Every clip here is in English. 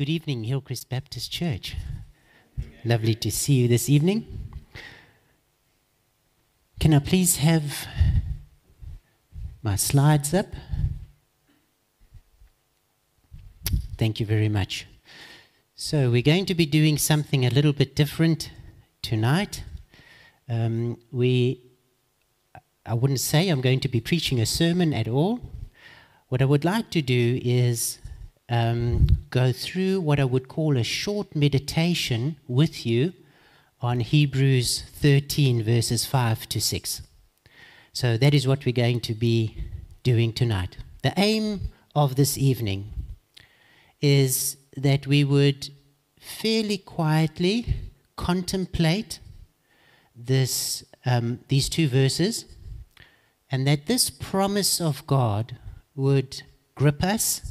Good evening, Hillcrest Baptist Church. Lovely to see you this evening. Can I please have my slides up? Thank you very much. So, we're going to be doing something a little bit different tonight. Um, we, I wouldn't say I'm going to be preaching a sermon at all. What I would like to do is um, go through what I would call a short meditation with you on Hebrews 13, verses 5 to 6. So that is what we're going to be doing tonight. The aim of this evening is that we would fairly quietly contemplate this, um, these two verses and that this promise of God would grip us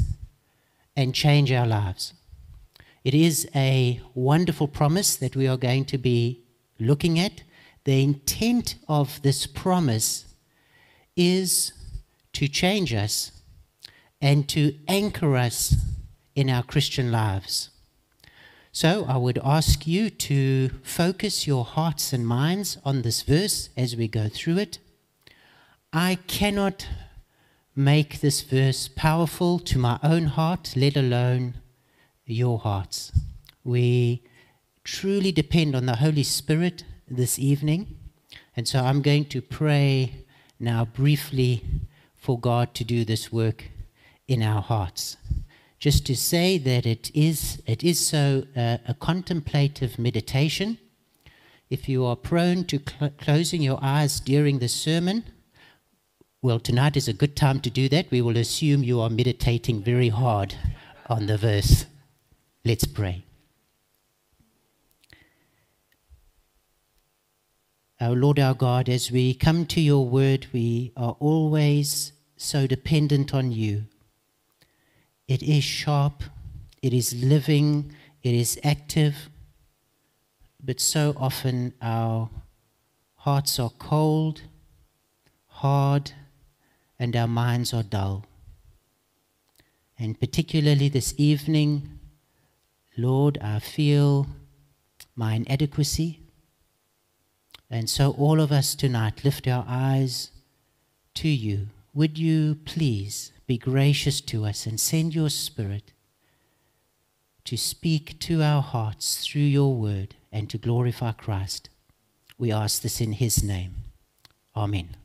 and change our lives. It is a wonderful promise that we are going to be looking at. The intent of this promise is to change us and to anchor us in our Christian lives. So I would ask you to focus your hearts and minds on this verse as we go through it. I cannot make this verse powerful to my own heart, let alone your hearts. We truly depend on the Holy Spirit this evening. And so I'm going to pray now briefly for God to do this work in our hearts. Just to say that it is, it is so uh, a contemplative meditation. If you are prone to cl- closing your eyes during the sermon, well, tonight is a good time to do that. We will assume you are meditating very hard on the verse. Let's pray. Our Lord, our God, as we come to your word, we are always so dependent on you. It is sharp, it is living, it is active, but so often our hearts are cold, hard, and our minds are dull. And particularly this evening, Lord, I feel my inadequacy. And so, all of us tonight lift our eyes to you. Would you please be gracious to us and send your Spirit to speak to our hearts through your word and to glorify Christ? We ask this in his name. Amen.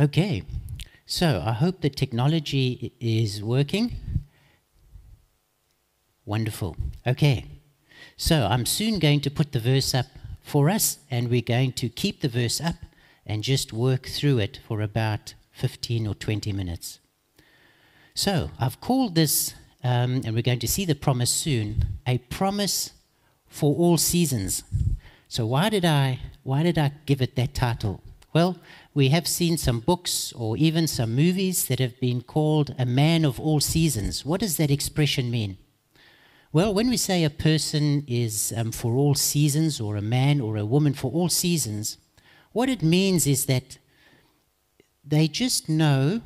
Okay, so I hope the technology is working. Wonderful. Okay, so I'm soon going to put the verse up for us, and we're going to keep the verse up and just work through it for about 15 or 20 minutes. So I've called this, um, and we're going to see the promise soon, a promise for all seasons. So why did I why did I give it that title? Well, we have seen some books or even some movies that have been called a man of all seasons. What does that expression mean? Well, when we say a person is um, for all seasons, or a man or a woman for all seasons, what it means is that they just know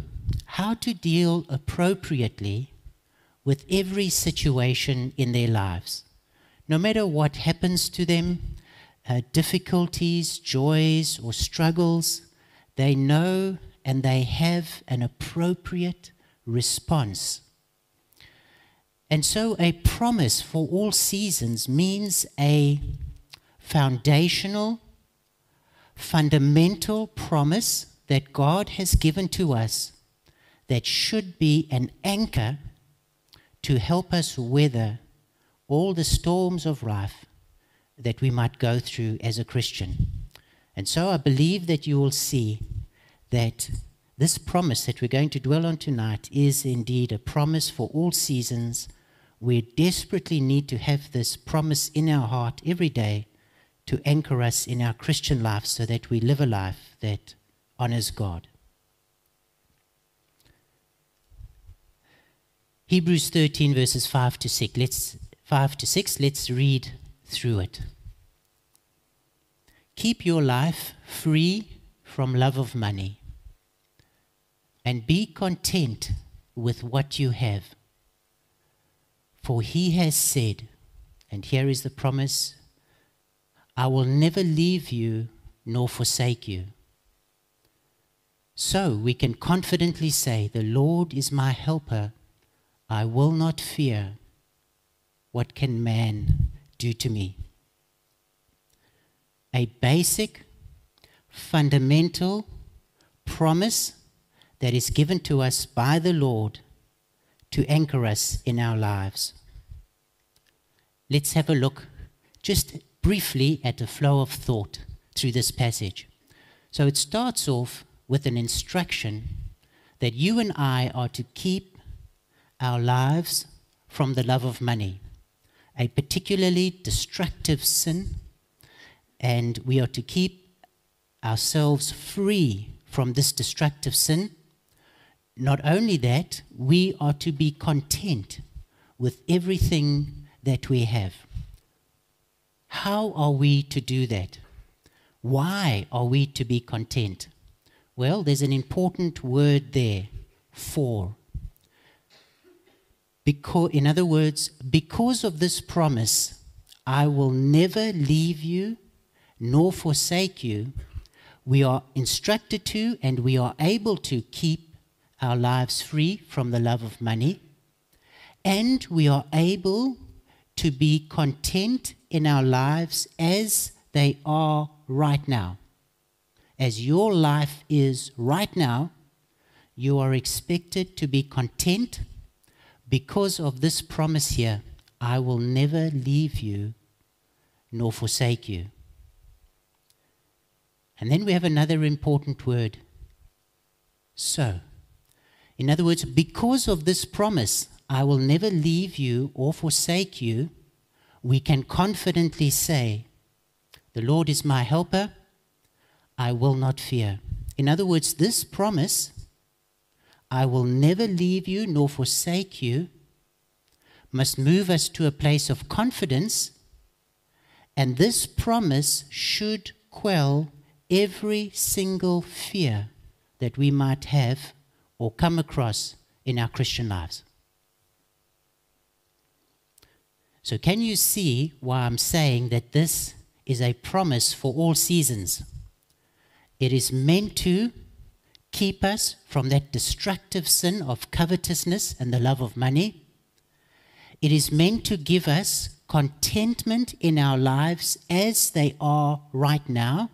how to deal appropriately with every situation in their lives. No matter what happens to them, uh, difficulties, joys, or struggles, they know and they have an appropriate response. And so, a promise for all seasons means a foundational, fundamental promise that God has given to us that should be an anchor to help us weather all the storms of life that we might go through as a Christian. And so I believe that you will see that this promise that we're going to dwell on tonight is indeed a promise for all seasons. We desperately need to have this promise in our heart every day to anchor us in our Christian life so that we live a life that honors God. Hebrews 13 verses 5 to 6. Let's 5 to 6. Let's read through it. Keep your life free from love of money and be content with what you have. For he has said, and here is the promise I will never leave you nor forsake you. So we can confidently say, The Lord is my helper. I will not fear. What can man do to me? A basic, fundamental promise that is given to us by the Lord to anchor us in our lives. Let's have a look just briefly at the flow of thought through this passage. So it starts off with an instruction that you and I are to keep our lives from the love of money, a particularly destructive sin, and we are to keep ourselves free from this destructive sin. Not only that, we are to be content with everything that we have. How are we to do that? Why are we to be content? Well, there's an important word there for. Because, in other words, because of this promise, I will never leave you nor forsake you, we are instructed to and we are able to keep our lives free from the love of money, and we are able to be content in our lives as they are right now. As your life is right now, you are expected to be content because of this promise here I will never leave you nor forsake you. And then we have another important word so. In other words, because of this promise, I will never leave you or forsake you, we can confidently say, the Lord is my helper. I will not fear. In other words, this promise, I will never leave you nor forsake you, must move us to a place of confidence. And this promise should quell every single fear that we might have or come across in our Christian lives. So, can you see why I'm saying that this is a promise for all seasons. It is meant to keep us from that destructive sin of covetousness and the love of money. It is meant to give us contentment in our lives as they are right now.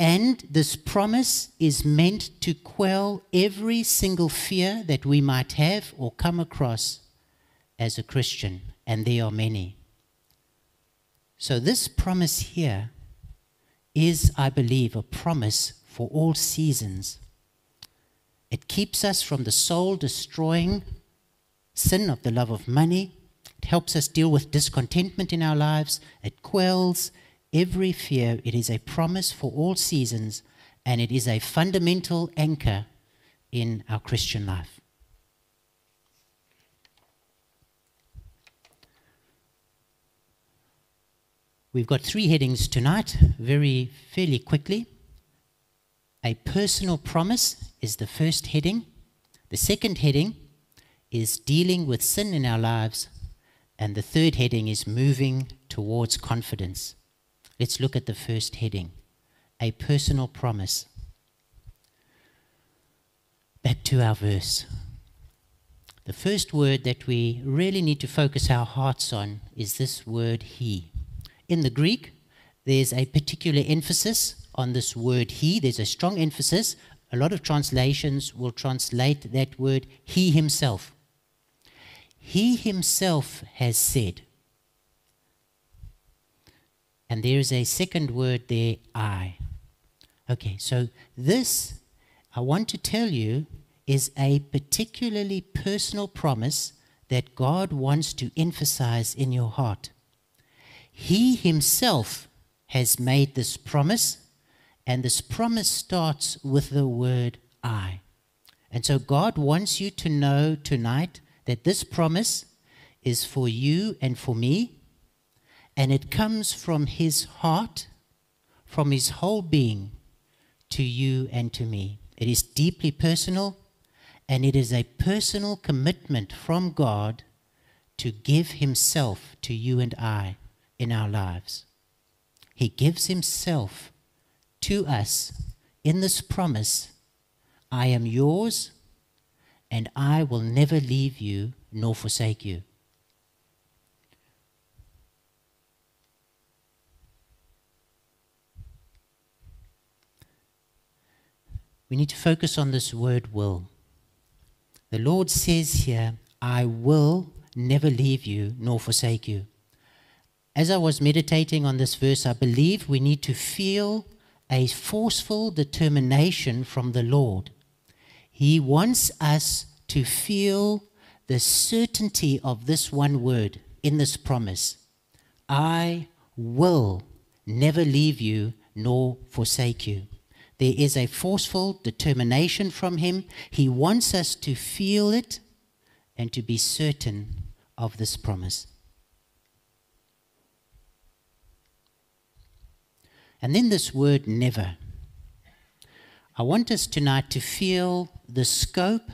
And this promise is meant to quell every single fear that we might have or come across as a Christian, and there are many. So, this promise here is, I believe, a promise for all seasons. It keeps us from the soul destroying sin of the love of money. It helps us deal with discontentment in our lives. It quells every fear. It is a promise for all seasons, and it is a fundamental anchor in our Christian life. We've got three headings tonight, very fairly quickly. A personal promise is the first heading. The second heading is dealing with sin in our lives. And the third heading is moving towards confidence. Let's look at the first heading a personal promise. Back to our verse. The first word that we really need to focus our hearts on is this word, He. In the Greek, there's a particular emphasis on this word he. There's a strong emphasis. A lot of translations will translate that word he himself. He himself has said. And there is a second word there, I. Okay, so this, I want to tell you, is a particularly personal promise that God wants to emphasize in your heart. He himself has made this promise, and this promise starts with the word I. And so God wants you to know tonight that this promise is for you and for me, and it comes from His heart, from His whole being to you and to me. It is deeply personal, and it is a personal commitment from God to give himself to you and I in our lives. He gives himself to us in this promise I am yours, and I will never leave you nor forsake you. We need to focus on this word will. The Lord says here, I will never leave you nor forsake you. As I was meditating on this verse, I believe we need to feel a forceful determination from the Lord he wants us to feel the certainty of this one word in this promise I will never leave you nor forsake you. There is a forceful determination from Him. He wants us to feel it and to be certain of this promise. And then this word never. I want us tonight to feel the scope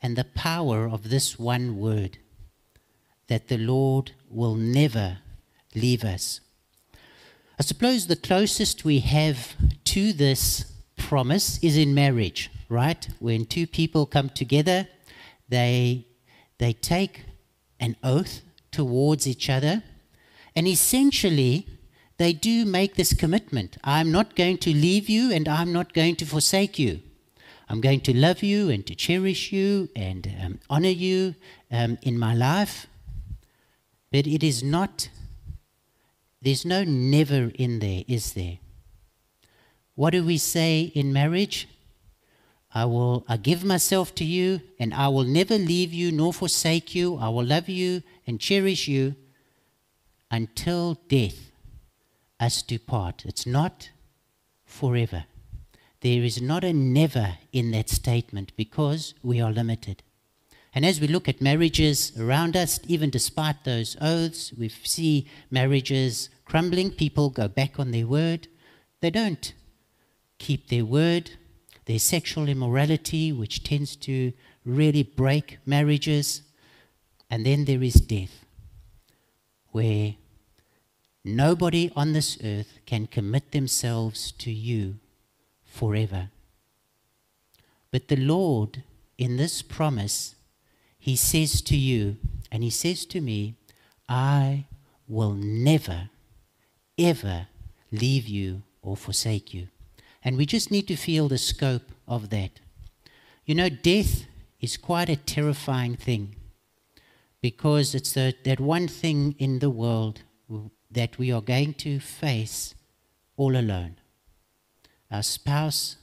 and the power of this one word that the Lord will never leave us. I suppose the closest we have to this promise is in marriage, right? When two people come together, they, they take an oath towards each other, and essentially, they do make this commitment I'm not going to leave you and I'm not going to forsake you. I'm going to love you and to cherish you and um, honor you um, in my life. But it is not, there's no never in there, is there? What do we say in marriage? I will I give myself to you and I will never leave you nor forsake you. I will love you and cherish you until death us to part. It's not forever. There is not a never in that statement because we are limited. And as we look at marriages around us, even despite those oaths, we see marriages crumbling. People go back on their word. They don't keep their word. their sexual immorality, which tends to really break marriages. And then there is death, where Nobody on this earth can commit themselves to you forever. But the Lord, in this promise, He says to you, and He says to me, I will never, ever leave you or forsake you. And we just need to feel the scope of that. You know, death is quite a terrifying thing because it's the, that one thing in the world that we are going to face all alone. Our spouse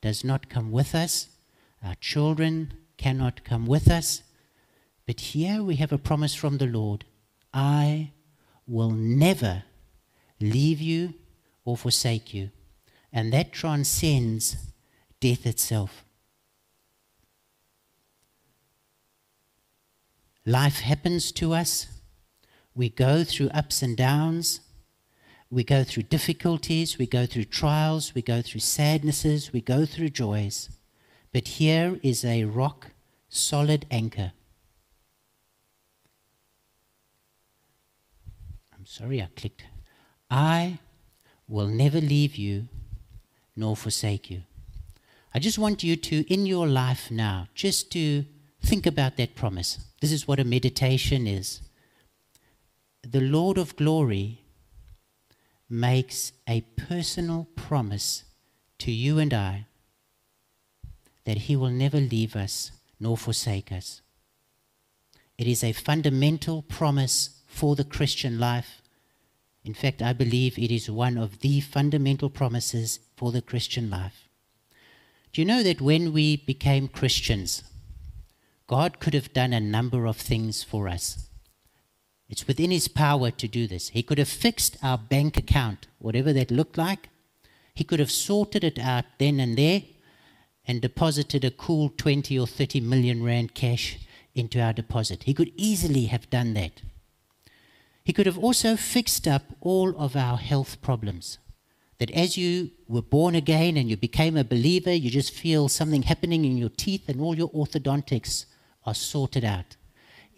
does not come with us, our children cannot come with us. But here we have a promise from the Lord I will never leave you or forsake you. And that transcends death itself. Life happens to us we go through ups and downs. We go through difficulties. We go through trials. We go through sadnesses. We go through joys. But here is a rock solid anchor. I'm sorry I clicked. I will never leave you nor forsake you. I just want you to, in your life now, just to think about that promise. This is what a meditation is the Lord of glory makes a personal promise to you and I that he will never leave us nor forsake us. It is a fundamental promise for the Christian life. In fact, I believe it is one of the fundamental promises for the Christian life. Do you know that when we became Christians, God could have done a number of things for us? It's within his power to do this. He could have fixed our bank account, whatever that looked like. He could have sorted it out then and there and deposited a cool 20 or 30 million rand cash into our deposit. He could easily have done that. He could have also fixed up all of our health problems. That as you were born again and you became a believer, you just feel something happening in your teeth and all your orthodontics are sorted out.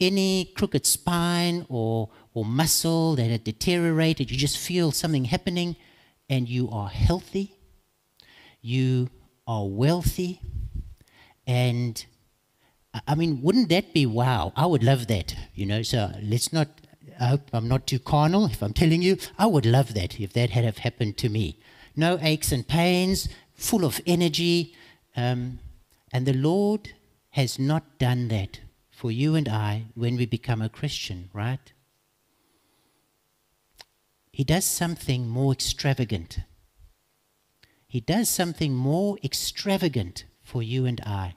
any crooked spine or, or muscle that had deteriorated, you just feel something happening, and you are healthy, you are wealthy, and I mean, wouldn't that be wow? I would love that, you know. So let's not, I hope I'm not too carnal if I'm telling you, I would love that if that had have happened to me. No aches and pains, full of energy. Um, and the Lord has not done that for you and I when we become a Christian, right? He does something more extravagant. He does something more extravagant for you and I.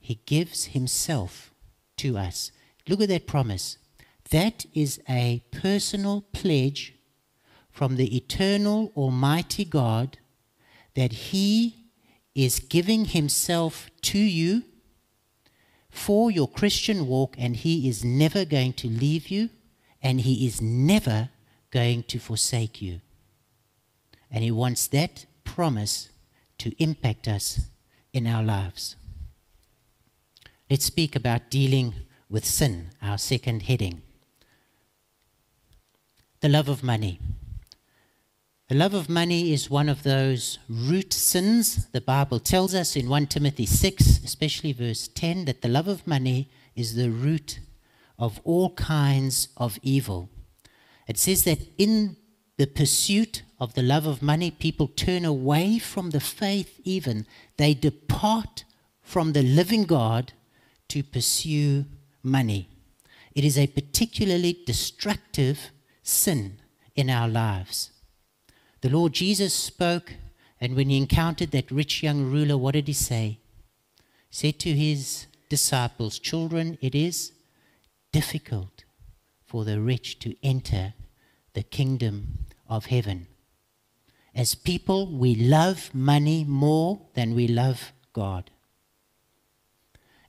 He gives Himself to us. Look at that promise. That is a personal pledge from the eternal Almighty God that He is giving Himself to you for your Christian walk, and He is never going to leave you, and He is never going to forsake you. And He wants that promise to impact us in our lives. Let's speak about dealing with sin, our second heading. The love of money. The love of money is one of those root sins. The Bible tells us in 1 Timothy 6, especially verse 10, that the love of money is the root of all kinds of evil. It says that in the pursuit of the love of money, people turn away from the faith, even. They depart from the living God to pursue money. It is a particularly destructive sin in our lives. The Lord Jesus spoke, and when he encountered that rich young ruler, what did he say? He said to his disciples, Children, it is difficult for the rich to enter the kingdom of heaven. As people, we love money more than we love God.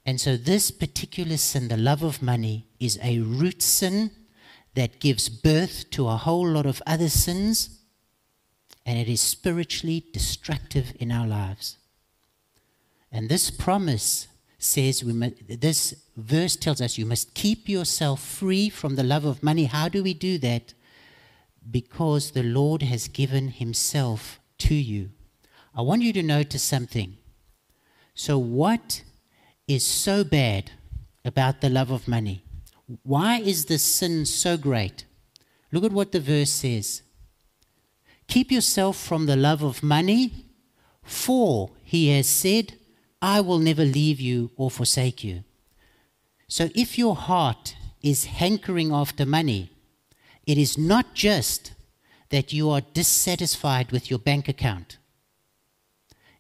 And so, this particular sin, the love of money, is a root sin that gives birth to a whole lot of other sins, and it is spiritually destructive in our lives. And this promise says, we must, this verse tells us you must keep yourself free from the love of money. How do we do that? Because the Lord has given Himself to you. I want you to notice something. So, what is so bad about the love of money? Why is the sin so great? Look at what the verse says. Keep yourself from the love of money, for he has said, I will never leave you or forsake you. So if your heart is hankering after money, it is not just that you are dissatisfied with your bank account.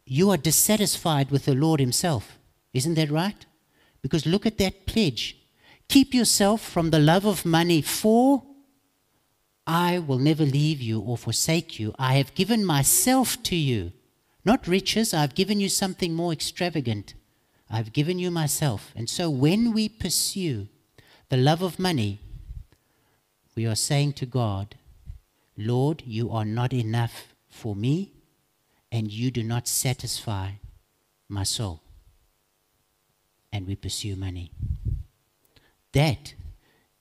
You are dissatisfied with the Lord Himself. Isn't that right? Because look at that pledge. Keep yourself from the love of money, for I will never leave you or forsake you. I have given myself to you. Not riches, I've given you something more extravagant. I've given you myself. And so when we pursue the love of money, we are saying to God, Lord, you are not enough for me, and you do not satisfy my soul and we pursue money. That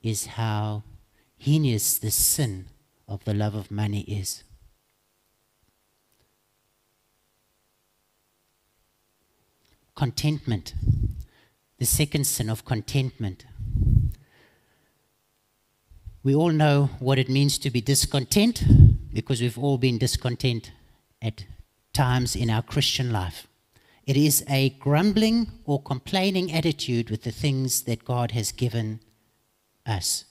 is how heinous the sin of the love of money is. Contentment. The second sin of contentment. We all know what it means to be discontent because we've all been discontent at times in our Christian life. It is a grumbling or complaining attitude with the things that God has given us.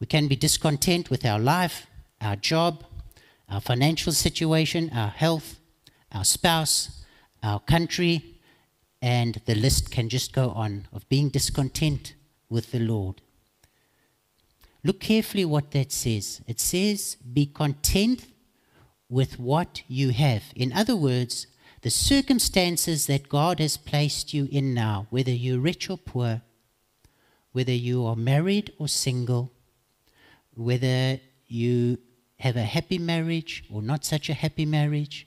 We can be discontent with our life, our job, our financial situation, our health, our spouse, our country, and the list can just go on of being discontent with the Lord. Look carefully what that says. It says, Be content with what you have. In other words, the circumstances that God has placed you in now, whether you're rich or poor, whether you are married or single, whether you have a happy marriage or not such a happy marriage,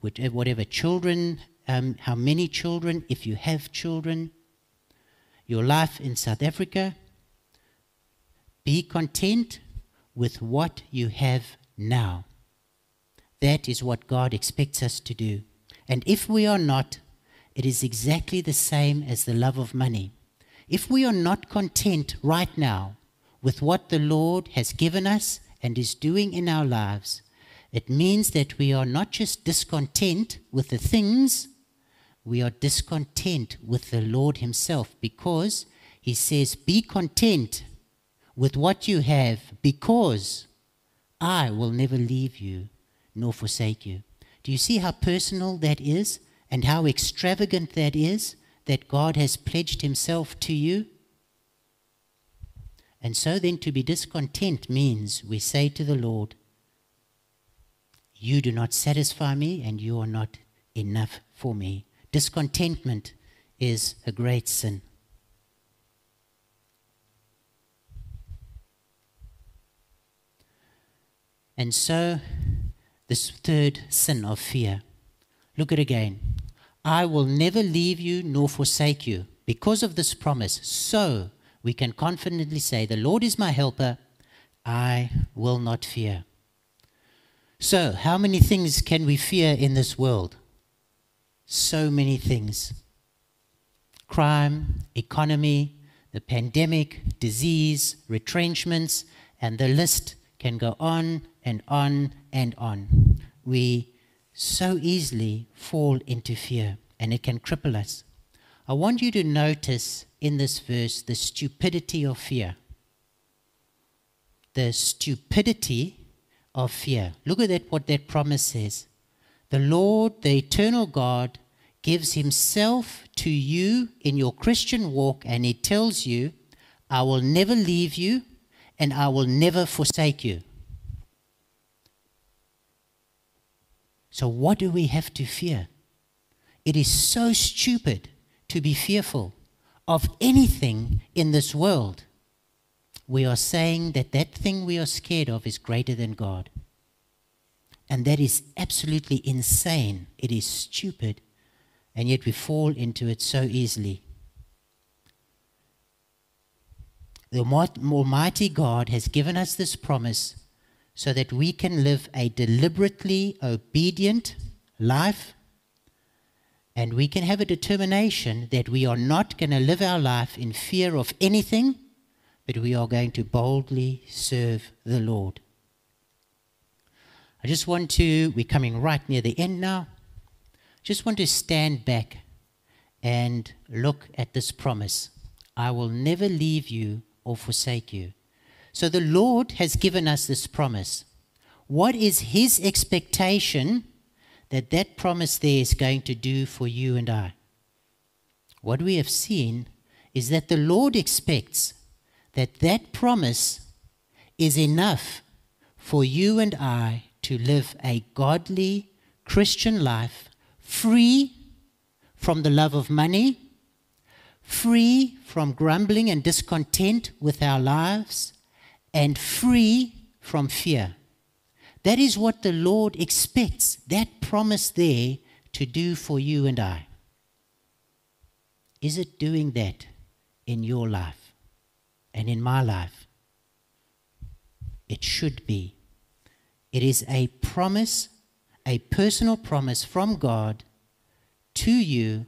whatever children, um, how many children, if you have children, your life in South Africa, be content with what you have now. That is what God expects us to do. And if we are not, it is exactly the same as the love of money. If we are not content right now with what the Lord has given us and is doing in our lives, it means that we are not just discontent with the things, we are discontent with the Lord Himself because He says, Be content with what you have because I will never leave you nor forsake you. Do you see how personal that is and how extravagant that is that God has pledged Himself to you? And so then to be discontent means we say to the Lord, You do not satisfy me and you are not enough for me. Discontentment is a great sin. And so, this third sin of fear. Look at it again. I will never leave you nor forsake you. Because of this promise, so we can confidently say, The Lord is my helper, I will not fear. So, how many things can we fear in this world? So many things crime, economy, the pandemic, disease, retrenchments, and the list can go on and on and on. We so easily fall into fear, and it can cripple us. I want you to notice in this verse the stupidity of fear. The stupidity of fear. Look at that, what that promise says. The Lord, the eternal God, gives Himself to you in your Christian walk, and He tells you, I will never leave you and I will never forsake you. So, what do we have to fear? It is so stupid to be fearful of anything in this world, we are saying that that thing we are scared of is greater than God. And that is absolutely insane. It is stupid. And yet we fall into it so easily. The Almighty God has given us this promise so that we can live a deliberately obedient life and we can have a determination that we are not going to live our life in fear of anything, but we are going to boldly serve the Lord. I just want to, we're coming right near the end now. Just want to stand back and look at this promise I will never leave you or forsake you. So the Lord has given us this promise. What is His expectation that that promise there is going to do for you and I. What we have seen is that the Lord expects that that promise is enough for you and I to live a godly Christian life free from the love of money, free from grumbling and discontent with our lives, and free from fear. That is what the Lord expects, that promise there to do for you and I. Is it doing that in your life and in my life? It should be. It is a promise, a personal promise from God to you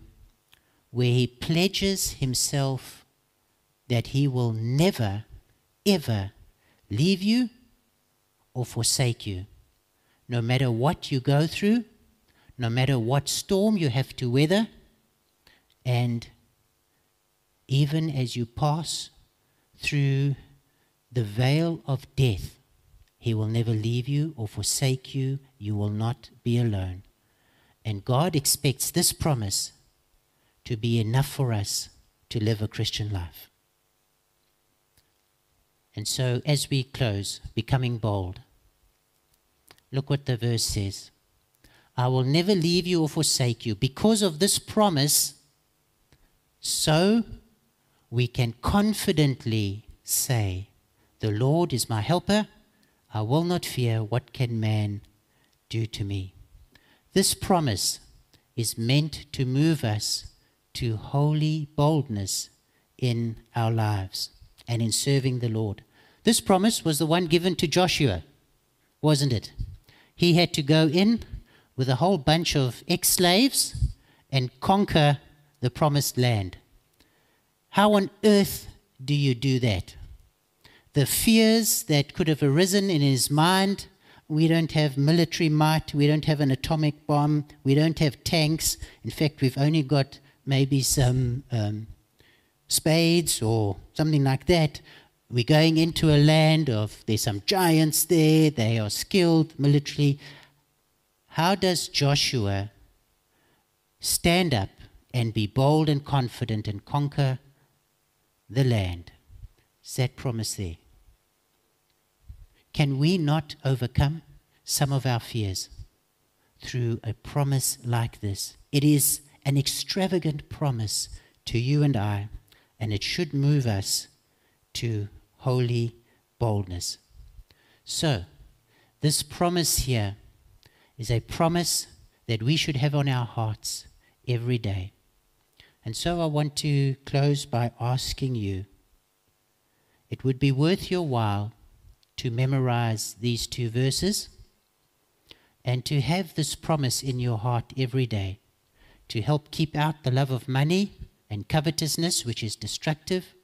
where He pledges Himself that He will never, ever leave you or forsake you. No matter what you go through, no matter what storm you have to weather, and even as you pass through the veil of death, He will never leave you or forsake you. You will not be alone. And God expects this promise to be enough for us to live a Christian life. And so, as we close, becoming bold, look what the verse says I will never leave you or forsake you. Because of this promise, so we can confidently say, The Lord is my helper. I will not fear. What can man do to me? This promise is meant to move us to holy boldness in our lives and in serving the Lord. This promise was the one given to Joshua, wasn't it? He had to go in with a whole bunch of ex slaves and conquer the promised land. How on earth do you do that? The fears that could have arisen in his mind we don't have military might, we don't have an atomic bomb, we don't have tanks. In fact, we've only got maybe some um, spades or something like that. We're going into a land of, there's some giants there, they are skilled militarily. How does Joshua stand up and be bold and confident and conquer the land? Is that promise there? Can we not overcome some of our fears through a promise like this? It is an extravagant promise to you and I, and it should move us to holy boldness. So, this promise here is a promise that we should have on our hearts every day. And so I want to close by asking you it would be worth your while to memorize these two verses and to have this promise in your heart every day to help keep out the love of money and covetousness, which is destructive,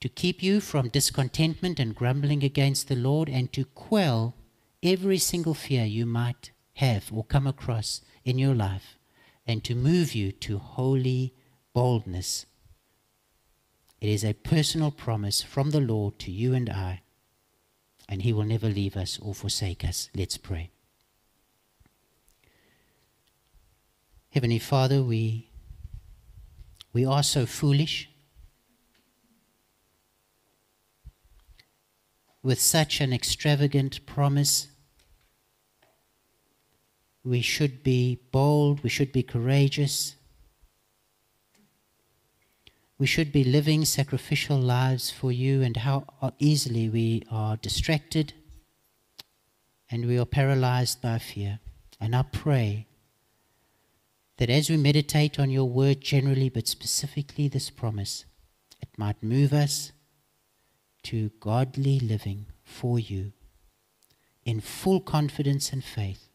to keep you from discontentment and grumbling against the Lord, and to quell every single fear you might have or come across in your life, and to move you to holy boldness. It is a personal promise from the Lord to you and I and He will never leave us or forsake us. Let's pray. Heavenly Father, we, we are so foolish. With such an extravagant promise, we should be bold, we should be courageous, we should be living sacrificial lives for you, and how easily we are distracted and we are paralyzed by fear. And I pray that as we meditate on your word generally, but specifically this promise, it might move us to godly living for you in full confidence and faith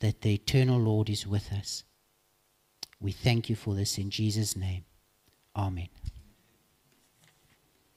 that the eternal Lord is with us. We thank you for this in Jesus' name. Amen.